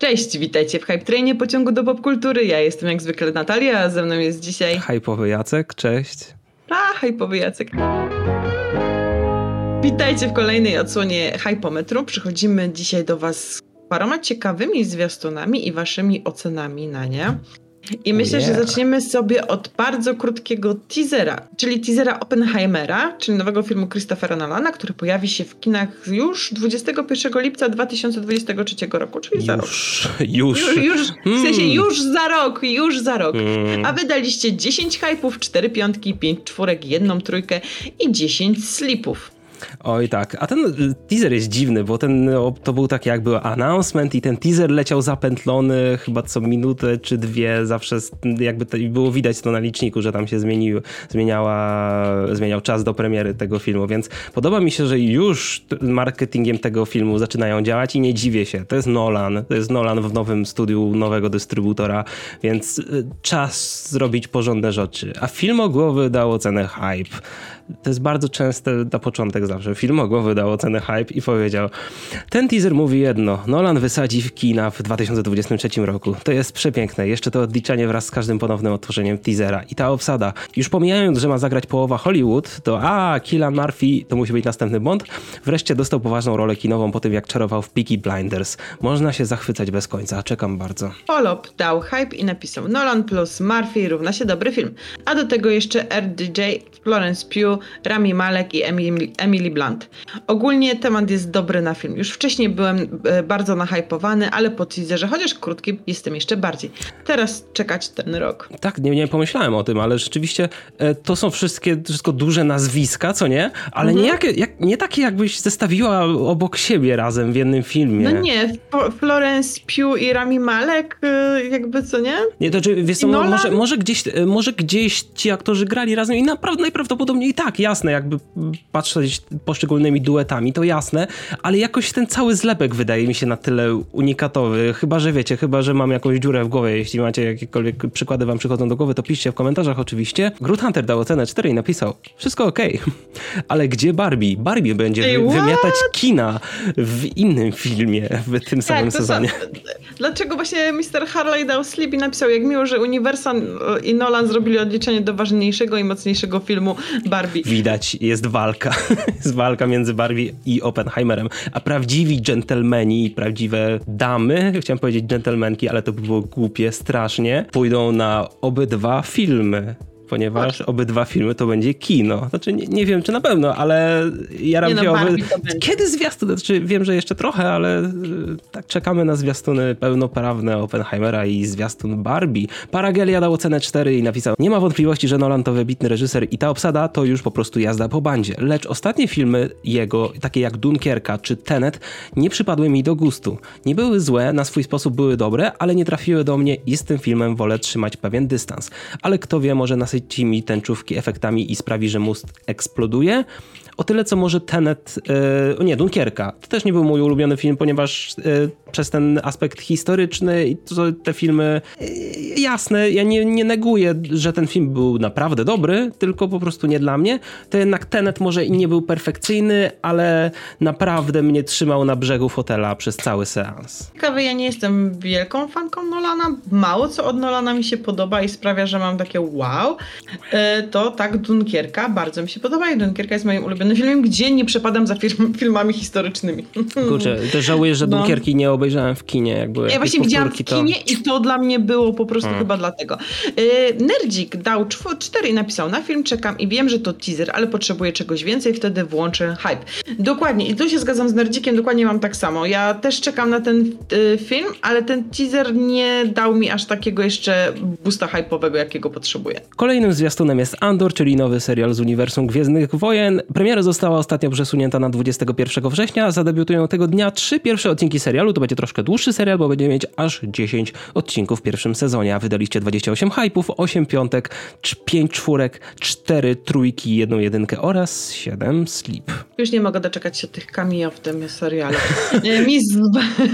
Cześć, witajcie w Hype Trainie pociągu do popkultury. Ja jestem jak zwykle Natalia, a ze mną jest dzisiaj... Hypowy Jacek, cześć. A, Hypowy Jacek. Witajcie w kolejnej odsłonie Hypometru. Przychodzimy dzisiaj do Was z paroma ciekawymi zwiastunami i Waszymi ocenami na nie. I myślę, yeah. że zaczniemy sobie od bardzo krótkiego teasera, czyli teasera Oppenheimera, czyli nowego filmu Christophera Nolana, który pojawi się w kinach już 21 lipca 2023 roku, czyli już, za rok. Już. Już, już w sensie hmm. już za rok, już za rok. Hmm. A wydaliście 10 hypów, 4 piątki, 5 czwórek, jedną trójkę i 10 slipów. Oj tak, a ten y, teaser jest dziwny, bo ten, to był taki jakby announcement i ten teaser leciał zapętlony chyba co minutę czy dwie, zawsze jakby to, było widać to na liczniku, że tam się zmienił, zmieniała, zmieniał czas do premiery tego filmu, więc podoba mi się, że już marketingiem tego filmu zaczynają działać i nie dziwię się, to jest Nolan, to jest Nolan w nowym studiu nowego dystrybutora, więc y, czas zrobić porządne rzeczy, a filmogłowy dał ocenę hype to jest bardzo częste na początek zawsze. Filmogłowy dał ocenę hype i powiedział ten teaser mówi jedno, Nolan wysadzi w kina w 2023 roku. To jest przepiękne. Jeszcze to odliczanie wraz z każdym ponownym otworzeniem teasera. I ta obsada. Już pomijając, że ma zagrać połowa Hollywood, to a, Killian Murphy to musi być następny Bond. Wreszcie dostał poważną rolę kinową po tym, jak czarował w Peaky Blinders. Można się zachwycać bez końca. Czekam bardzo. Polop dał hype i napisał Nolan plus Murphy równa się dobry film. A do tego jeszcze RDJ, Florence Pugh, Rami Malek i Emily, Blunt. Ogólnie temat jest dobry na film. Już wcześniej byłem e, bardzo nahypowany, ale po teaserze, chociaż krótkim, jestem jeszcze bardziej. Teraz czekać ten rok. Tak, nie, nie pomyślałem o tym, ale rzeczywiście e, to są wszystkie, wszystko duże nazwiska, co nie? Ale mhm. nie, jak, jak, nie takie jakbyś zestawiła obok siebie razem w jednym filmie. No nie, Florence Pugh i Rami Malek e, jakby, co nie? Nie, to czy, wiesz co, może, może, gdzieś, może gdzieś ci aktorzy grali razem i naprawdę najprawdopodobniej i tak, jasne, jakby patrzeć poszczególnymi duetami, to jasne, ale jakoś ten cały zlepek wydaje mi się na tyle unikatowy, chyba, że wiecie, chyba, że mam jakąś dziurę w głowie, jeśli macie jakiekolwiek przykłady wam przychodzą do głowy, to piszcie w komentarzach oczywiście. Groot Hunter dał ocenę 4 i napisał, wszystko ok, ale gdzie Barbie? Barbie będzie Ej, wymiatać kina w innym filmie w tym tak, samym sezonie. Dlaczego właśnie Mr. Harley dał Sleep i napisał, jak miło, że Universal i Nolan zrobili odliczenie do ważniejszego i mocniejszego filmu Barbie. Widać, jest walka. jest walka między Barbie i Oppenheimerem. A prawdziwi dżentelmeni i prawdziwe damy, chciałem powiedzieć dżentelmenki, ale to by było głupie strasznie, pójdą na obydwa filmy ponieważ tak. obydwa filmy to będzie kino. Znaczy, nie, nie wiem, czy na pewno, ale ja nie no, oby... Kiedy zwiastun? Znaczy, wiem, że jeszcze trochę, ale y, tak czekamy na zwiastuny pełnoprawne Oppenheimera i zwiastun Barbie. Paragelia dał ocenę 4 i napisał, nie ma wątpliwości, że Nolan to wybitny reżyser i ta obsada to już po prostu jazda po bandzie. Lecz ostatnie filmy jego, takie jak Dunkierka czy Tenet, nie przypadły mi do gustu. Nie były złe, na swój sposób były dobre, ale nie trafiły do mnie i z tym filmem wolę trzymać pewien dystans. Ale kto wie, może nasyć mi tęczówki efektami i sprawi, że mózg eksploduje. O tyle, co może Tenet, yy, nie, Dunkierka. To też nie był mój ulubiony film, ponieważ yy, przez ten aspekt historyczny i to, te filmy, yy, jasne, ja nie, nie neguję, że ten film był naprawdę dobry, tylko po prostu nie dla mnie. To jednak Tenet może i nie był perfekcyjny, ale naprawdę mnie trzymał na brzegu fotela przez cały seans. Ciekawe, ja nie jestem wielką fanką Nolana. Mało co od Nolana mi się podoba i sprawia, że mam takie wow. To tak, Dunkierka bardzo mi się podoba i Dunkierka jest moim ulubionym filmem, gdzie nie przepadam za film, filmami historycznymi. Kurczę, też żałuję, że no. Dunkierki nie obejrzałem w kinie. Jak były ja właśnie widziałam w kinie to... i to dla mnie było po prostu hmm. chyba dlatego. Yy, Nerdzik dał cztery i napisał, na film czekam i wiem, że to teaser, ale potrzebuję czegoś więcej, wtedy włączę hype. Dokładnie i tu się zgadzam z Nerdzikiem, dokładnie mam tak samo. Ja też czekam na ten y, film, ale ten teaser nie dał mi aż takiego jeszcze boosta hype'owego, jakiego potrzebuję. Kolejnym zwiastunem jest Andor, czyli nowy serial z uniwersum Gwiezdnych Wojen. Premiera została ostatnio przesunięta na 21 września. Zadebiutują tego dnia trzy pierwsze odcinki serialu. To będzie troszkę dłuższy serial, bo będzie mieć aż 10 odcinków w pierwszym sezonie. A wydaliście 28 hypów, 8 piątek, 5 czwórek, 4 trójki, 1 jedynkę oraz 7 sleep. Już nie mogę doczekać się tych cameo w tym serialu. Miss,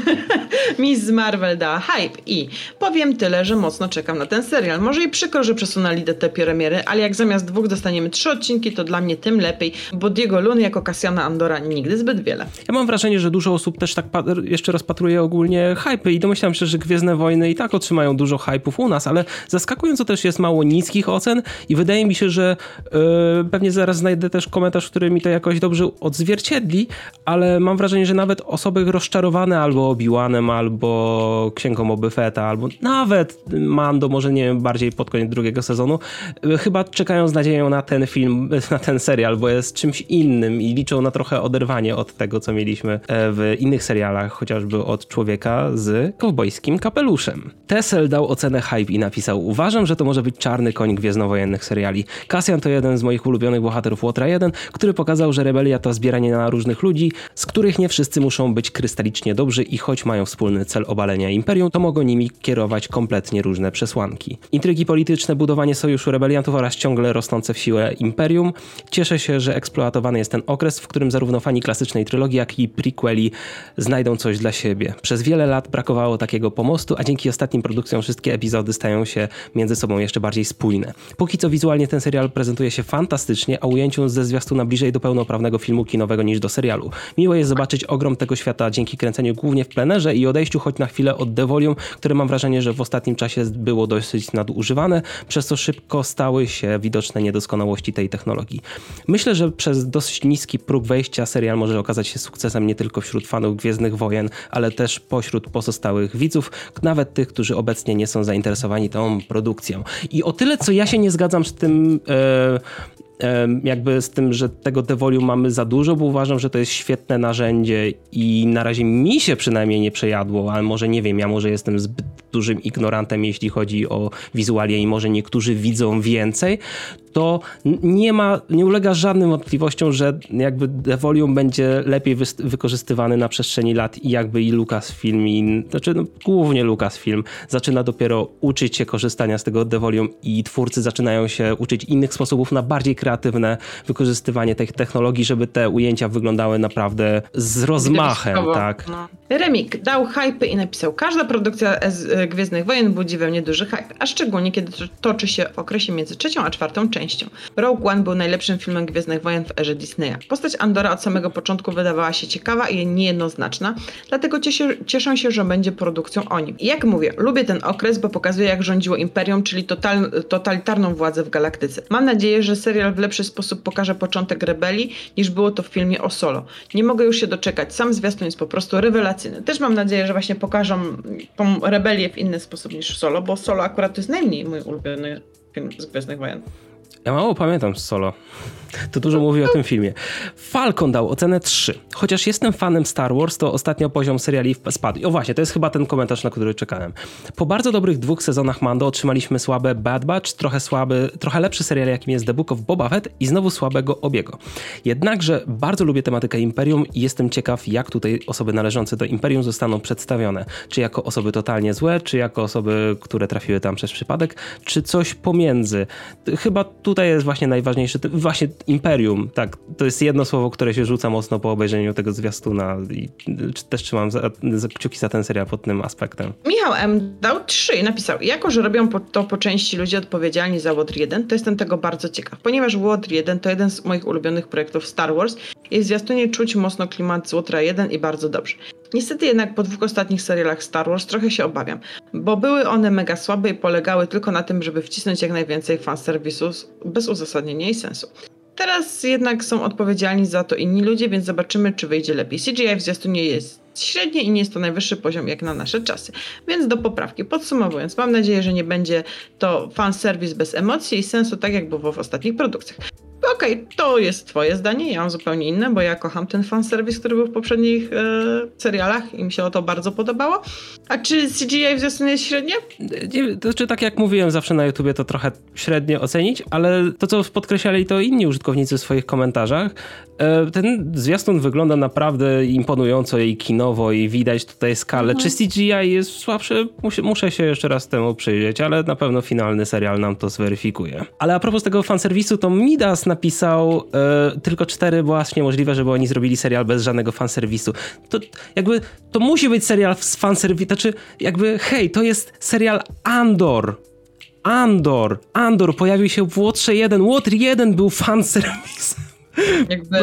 Miss Marvel da hype i powiem tyle, że mocno czekam na ten serial. Może i przykro, że przesunęli te premiery, ale jak zamiast dwóch dostaniemy trzy odcinki, to dla mnie tym lepiej, bo bo Diego Luna jako Cassiana Andora nigdy zbyt wiele. Ja mam wrażenie, że dużo osób też tak jeszcze rozpatruje ogólnie hypy i domyślam się, że Gwiezdne Wojny i tak otrzymają dużo hypów u nas, ale zaskakująco też jest mało niskich ocen i wydaje mi się, że yy, pewnie zaraz znajdę też komentarz, który mi to jakoś dobrze odzwierciedli, ale mam wrażenie, że nawet osoby rozczarowane albo Obi-Wanem, albo Księgą Boba Fetta, albo nawet Mando, może nie wiem, bardziej pod koniec drugiego sezonu, yy, chyba czekają z nadzieją na ten film, na ten serial, bo jest czymś innym i liczą na trochę oderwanie od tego, co mieliśmy e, w innych serialach, chociażby od człowieka z kowbojskim kapeluszem. Tessel dał ocenę hype i napisał: Uważam, że to może być czarny koń gwiezdnowojennych seriali. Cassian to jeden z moich ulubionych bohaterów Łotra 1, który pokazał, że rebelia to zbieranie na różnych ludzi, z których nie wszyscy muszą być krystalicznie dobrzy i choć mają wspólny cel obalenia imperium, to mogą nimi kierować kompletnie różne przesłanki. Intrygi polityczne, budowanie sojuszu rebeliantów oraz ciągle rosnące w siłę imperium. Cieszę się, że eksploatowany jest ten okres, w którym zarówno fani klasycznej trylogii, jak i prequeli znajdą coś dla siebie. Przez wiele lat brakowało takiego pomostu, a dzięki ostatnim produkcjom wszystkie epizody stają się między sobą jeszcze bardziej spójne. Póki co wizualnie ten serial prezentuje się fantastycznie, a ujęciu ze zwiastuna bliżej do pełnoprawnego filmu kinowego niż do serialu. Miło jest zobaczyć ogrom tego świata dzięki kręceniu głównie w plenerze i odejściu choć na chwilę od The Volume, które mam wrażenie, że w ostatnim czasie było dosyć nadużywane, przez co szybko stały się widoczne niedoskonałości tej technologii. Myślę, że przez dosyć niski próg wejścia serial może okazać się sukcesem nie tylko wśród fanów Gwiezdnych Wojen, ale też pośród pozostałych widzów, nawet tych, którzy obecnie nie są zainteresowani tą produkcją. I o tyle, co ja się nie zgadzam z tym, e, jakby z tym, że tego devolium mamy za dużo, bo uważam, że to jest świetne narzędzie i na razie mi się przynajmniej nie przejadło, ale może nie wiem, ja może jestem zbyt dużym ignorantem, jeśli chodzi o wizualia i może niektórzy widzą więcej, to nie ma, nie ulega żadnym wątpliwościom, że jakby Devolium będzie lepiej wy wykorzystywany na przestrzeni lat i jakby i Lucasfilm, i, znaczy no, głównie Lucasfilm zaczyna dopiero uczyć się korzystania z tego Devolium i twórcy zaczynają się uczyć innych sposobów na bardziej wykorzystywanie tych technologii, żeby te ujęcia wyglądały naprawdę z rozmachem, tak. No. Remik dał hype i napisał, każda produkcja Gwiezdnych Wojen budzi we mnie duży hype, a szczególnie kiedy toczy się w okresie między trzecią a czwartą częścią. Rogue One był najlepszym filmem Gwiezdnych Wojen w erze Disneya. Postać Andora od samego początku wydawała się ciekawa i niejednoznaczna, dlatego cieszę, cieszę się, że będzie produkcją o nim. I jak mówię, lubię ten okres, bo pokazuje jak rządziło Imperium, czyli total, totalitarną władzę w galaktyce. Mam nadzieję, że serial w lepszy sposób pokaże początek rebelii, niż było to w filmie o Solo. Nie mogę już się doczekać, sam zwiastun jest po prostu rewelacyjny. Też mam nadzieję, że właśnie pokażą tą rebelię w inny sposób niż Solo, bo Solo akurat to jest najmniej mój ulubiony film z Gwiezdnych Wojen. Ja mało pamiętam Solo. To dużo mówi o tym filmie. Falcon dał ocenę 3. Chociaż jestem fanem Star Wars, to ostatnio poziom seriali spadł. O właśnie, to jest chyba ten komentarz, na który czekałem. Po bardzo dobrych dwóch sezonach Mando otrzymaliśmy słabe Bad Batch, trochę słaby, trochę lepszy serial, jakim jest The Book of Boba Fett i znowu słabego Obiego. Jednakże bardzo lubię tematykę Imperium i jestem ciekaw, jak tutaj osoby należące do Imperium zostaną przedstawione. Czy jako osoby totalnie złe, czy jako osoby, które trafiły tam przez przypadek, czy coś pomiędzy. Chyba tutaj jest właśnie najważniejszy, właśnie Imperium, tak, to jest jedno słowo, które się rzuca mocno po obejrzeniu tego zwiastuna i też trzymam za, za kciuki za ten serial pod tym aspektem. Michał M. dał trzy i napisał, jako że robią to po części ludzie odpowiedzialni za Water 1, to jestem tego bardzo ciekaw, ponieważ Water 1 to jeden z moich ulubionych projektów Star Wars i w zwiastunie czuć mocno klimat z Łotra 1 i bardzo dobrze. Niestety jednak po dwóch ostatnich serialach Star Wars trochę się obawiam, bo były one mega słabe i polegały tylko na tym, żeby wcisnąć jak najwięcej fanserwisu bez uzasadnienia i sensu. Teraz jednak są odpowiedzialni za to inni ludzie, więc zobaczymy, czy wyjdzie lepiej. CGI w zwiastunie jest średnie i nie jest to najwyższy poziom jak na nasze czasy. Więc do poprawki. Podsumowując, mam nadzieję, że nie będzie to fanserwis bez emocji i sensu, tak jak było w ostatnich produkcjach. Okej, okay, to jest twoje zdanie, ja mam zupełnie inne, bo ja kocham ten fanserwis, który był w poprzednich e, serialach i mi się o to bardzo podobało. A czy CGI w zwiastunie jest średnie? Nie, to znaczy, tak jak mówiłem zawsze na YouTubie, to trochę średnio ocenić, ale to, co podkreślali to inni użytkownicy w swoich komentarzach, e, ten zwiastun wygląda naprawdę imponująco i kinowo i widać tutaj skalę. Mhm. Czy CGI jest słabsze? Muszę, muszę się jeszcze raz temu przyjrzeć, ale na pewno finalny serial nam to zweryfikuje. Ale a propos tego fanserwisu, to Midas napisał e, tylko cztery właśnie możliwe, żeby oni zrobili serial bez żadnego fanserwisu. To jakby, to musi być serial z fanserwisem, znaczy jakby, hej, to jest serial Andor. Andor, Andor pojawił się w Łotrze 1, Łotr 1 był fanserwisem. Jakby...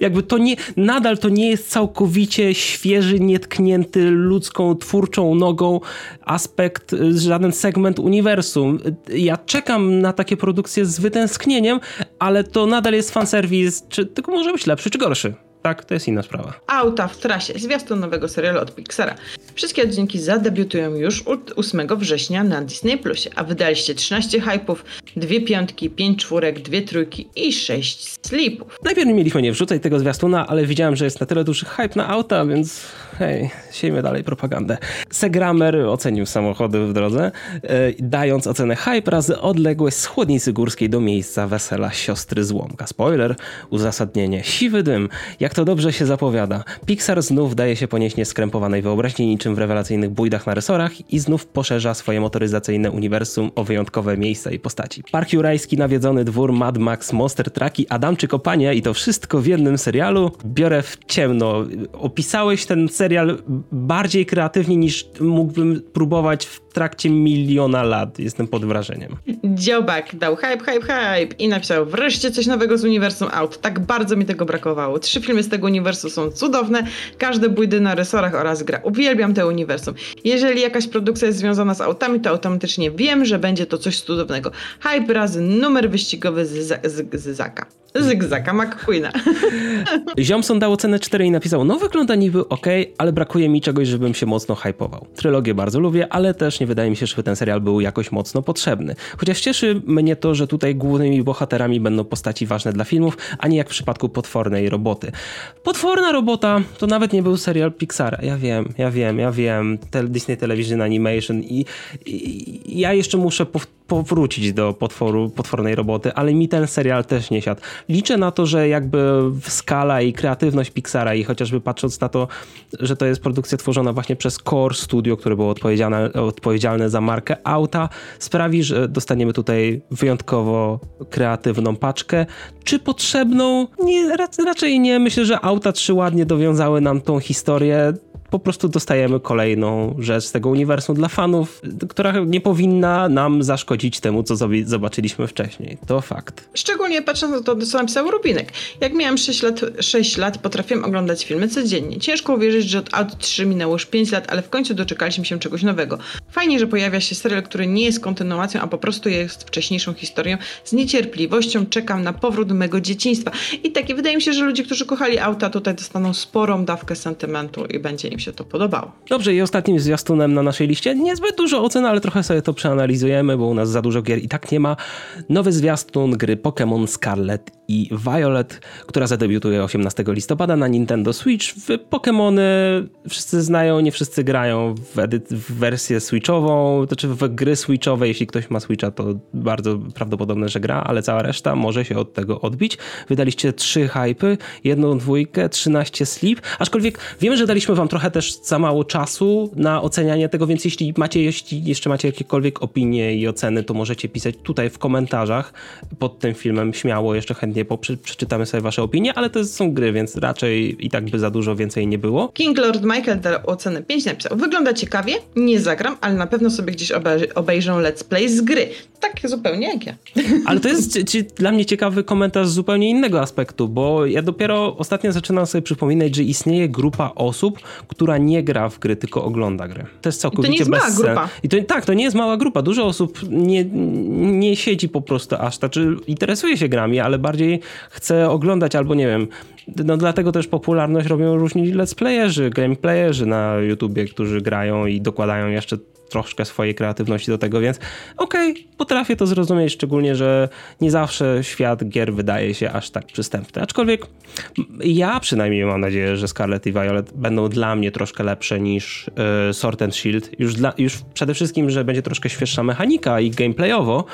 Jakby to nie, nadal to nie jest całkowicie świeży, nietknięty ludzką, twórczą nogą aspekt, żaden segment uniwersum. Ja czekam na takie produkcje z wytęsknieniem, ale to nadal jest fanserwis, czy tylko może być lepszy, czy gorszy. Tak, to jest inna sprawa. Auta w trasie, zwiastun nowego serialu od Pixara. Wszystkie odcinki zadebiutują już 8 września na Disney Plusie, a wydaliście 13 hypów, 2 piątki, 5 czwórek, 2 trójki i 6 slipów. Najpierw nie mieliśmy nie wrzucać tego zwiastuna, ale widziałem, że jest na tyle duży hype na auta, więc hej, siejmy dalej propagandę. Segramer ocenił samochody w drodze, yy, dając ocenę hype razy odległość z chłodnicy górskiej do miejsca wesela siostry Złomka. Spoiler, uzasadnienie. Siwy dym. Jak to dobrze się zapowiada. Pixar znów daje się ponieść nieskrępowanej wyobraźni niczym w rewelacyjnych bujdach na resorach i znów poszerza swoje motoryzacyjne uniwersum o wyjątkowe miejsca i postaci. Park Jurajski, nawiedzony dwór, Mad Max, Monster Trucki, Adamczyk Kopanie i to wszystko w jednym serialu. Biorę w ciemno. Opisałeś ten serial bardziej kreatywnie niż mógłbym próbować w trakcie miliona lat. Jestem pod wrażeniem. Dziobak dał hype, hype, hype i napisał wreszcie coś nowego z uniwersum aut. Tak bardzo mi tego brakowało. Trzy filmy z tego uniwersum są cudowne, każde bójdy na resorach oraz gra. Uwielbiam te uniwersum. Jeżeli jakaś produkcja jest związana z autami, to automatycznie wiem, że będzie to coś cudownego. Hype razy numer wyścigowy z, z, z Zaka. Zygzaka McQueena. Ziomson dał ocenę 4 i napisał, no wygląda niby ok, ale brakuje mi czegoś, żebym się mocno hypował. Trylogię bardzo lubię, ale też nie wydaje mi się, żeby ten serial był jakoś mocno potrzebny. Chociaż cieszy mnie to, że tutaj głównymi bohaterami będą postaci ważne dla filmów, a nie jak w przypadku Potwornej Roboty. Potworna Robota to nawet nie był serial Pixara. Ja wiem, ja wiem, ja wiem. Disney Television Animation i, i ja jeszcze muszę powrócić do potworu, Potwornej Roboty, ale mi ten serial też nie siadł liczę na to, że jakby skala i kreatywność Pixara i chociażby patrząc na to, że to jest produkcja tworzona właśnie przez Core Studio, które było odpowiedzialne, odpowiedzialne za markę auta, sprawi, że dostaniemy tutaj wyjątkowo kreatywną paczkę. Czy potrzebną? Nie, raczej nie. Myślę, że auta trzy ładnie dowiązały nam tą historię po prostu dostajemy kolejną rzecz z tego uniwersum dla fanów, która nie powinna nam zaszkodzić temu, co zobaczyliśmy wcześniej. To fakt. Szczególnie patrząc na to, co napisał Rubinek. Jak miałem 6 lat, 6 lat, potrafiłem oglądać filmy codziennie. Ciężko uwierzyć, że od Out 3 minęło już 5 lat, ale w końcu doczekaliśmy się czegoś nowego. Fajnie, że pojawia się serial, który nie jest kontynuacją, a po prostu jest wcześniejszą historią. Z niecierpliwością czekam na powrót mego dzieciństwa. I tak, i wydaje mi się, że ludzie, którzy kochali auta, tutaj dostaną sporą dawkę sentymentu i będzie im się to podobało. Dobrze, i ostatnim zwiastunem na naszej liście, niezbyt dużo ocen, ale trochę sobie to przeanalizujemy, bo u nas za dużo gier i tak nie ma. Nowy zwiastun gry Pokémon Scarlet i Violet, która zadebiutuje 18 listopada na Nintendo Switch. Pokémony wszyscy znają, nie wszyscy grają w, edyt, w wersję Switchową, to czy w gry Switchowe, jeśli ktoś ma Switcha, to bardzo prawdopodobne, że gra, ale cała reszta może się od tego odbić. Wydaliście trzy hypy, jedną dwójkę, 13 slip, aczkolwiek wiemy, że daliśmy wam trochę też za mało czasu na ocenianie tego, więc jeśli macie, jeśli jeszcze macie jakiekolwiek opinie i oceny, to możecie pisać tutaj w komentarzach pod tym filmem śmiało, jeszcze chętnie przeczytamy sobie wasze opinie, ale to są gry, więc raczej i tak by za dużo więcej nie było. King Lord Michael dał ocenę 5 napisał. Wygląda ciekawie, nie zagram, ale na pewno sobie gdzieś obejrzę let's play z gry. Tak zupełnie jak ja. Ale to jest dla mnie ciekawy komentarz z zupełnie innego aspektu, bo ja dopiero ostatnio zaczynam sobie przypominać, że istnieje grupa osób, która nie gra w gry, tylko ogląda gry. To jest całkowicie I to nie jest mała grupa. I to, tak, to nie jest mała grupa. Dużo osób nie, nie siedzi po prostu aż tak, czy interesuje się grami, ale bardziej chce oglądać albo nie wiem. No dlatego też popularność robią różni let's playerzy, gameplayerzy na YouTubie, którzy grają i dokładają jeszcze troszkę swojej kreatywności do tego, więc okej, okay, potrafię to zrozumieć, szczególnie, że nie zawsze świat gier wydaje się aż tak przystępny. Aczkolwiek ja przynajmniej mam nadzieję, że Scarlet i Violet będą dla mnie troszkę lepsze niż y, Sword and Shield. Już, dla, już przede wszystkim, że będzie troszkę świeższa mechanika i gameplayowo,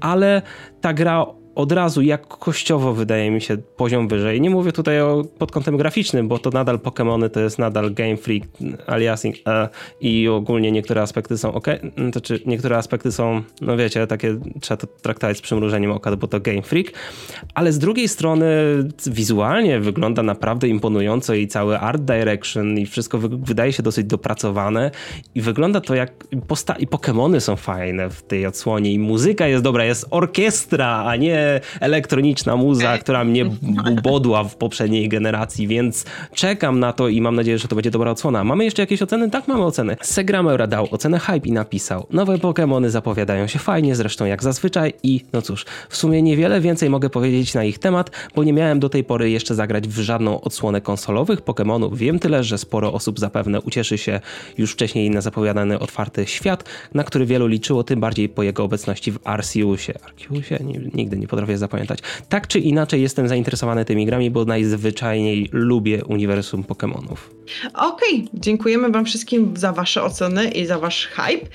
ale ta gra od razu jakościowo wydaje mi się poziom wyżej. Nie mówię tutaj o pod kątem graficznym, bo to nadal Pokémony to jest nadal Game Freak, aliasing e, i ogólnie niektóre aspekty są ok, znaczy niektóre aspekty są, no wiecie, takie trzeba to traktować z przymrużeniem oka, bo to Game Freak, ale z drugiej strony wizualnie wygląda naprawdę imponująco i cały art direction i wszystko wy wydaje się dosyć dopracowane i wygląda to jak posta i Pokémony są fajne w tej odsłonie i muzyka jest dobra, jest orkiestra, a nie nie elektroniczna muza, która mnie bodła w poprzedniej generacji, więc czekam na to i mam nadzieję, że to będzie dobra odsłona. Mamy jeszcze jakieś oceny? Tak, mamy oceny. Segrameura dał ocenę hype i napisał nowe Pokémony zapowiadają się fajnie, zresztą jak zazwyczaj i no cóż, w sumie niewiele więcej mogę powiedzieć na ich temat, bo nie miałem do tej pory jeszcze zagrać w żadną odsłonę konsolowych Pokémonów. Wiem tyle, że sporo osób zapewne ucieszy się już wcześniej na zapowiadany otwarty świat, na który wielu liczyło, tym bardziej po jego obecności w Arceusie. Arceusie? Nigdy nie potrafię zapamiętać. Tak czy inaczej jestem zainteresowany tymi grami, bo najzwyczajniej lubię uniwersum Pokémonów. Okej, okay. dziękujemy wam wszystkim za wasze oceny i za wasz hype.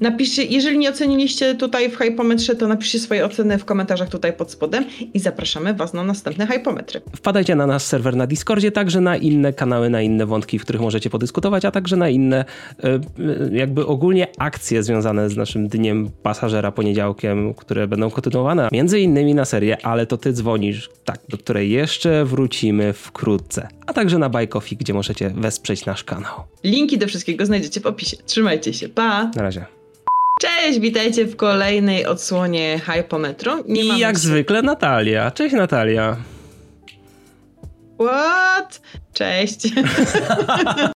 Napiszcie, jeżeli nie oceniliście tutaj w hypometrze, to napiszcie swoje oceny w komentarzach tutaj pod spodem i zapraszamy Was na następne hypometry. Wpadajcie na nasz serwer na Discordzie, także na inne kanały, na inne wątki, w których możecie podyskutować, a także na inne e, jakby ogólnie akcje związane z naszym dniem pasażera poniedziałkiem, które będą kontynuowane między innymi na serię, ale to ty dzwonisz, tak, do której jeszcze wrócimy wkrótce, a także na Bajkofi, gdzie możecie wesprzeć nasz kanał. Linki do wszystkiego znajdziecie w opisie. Trzymajcie się, pa! Na razie. Cześć, witajcie w kolejnej odsłonie Hypometru. Nie I jak zwykle Natalia. Cześć Natalia. What? Cześć.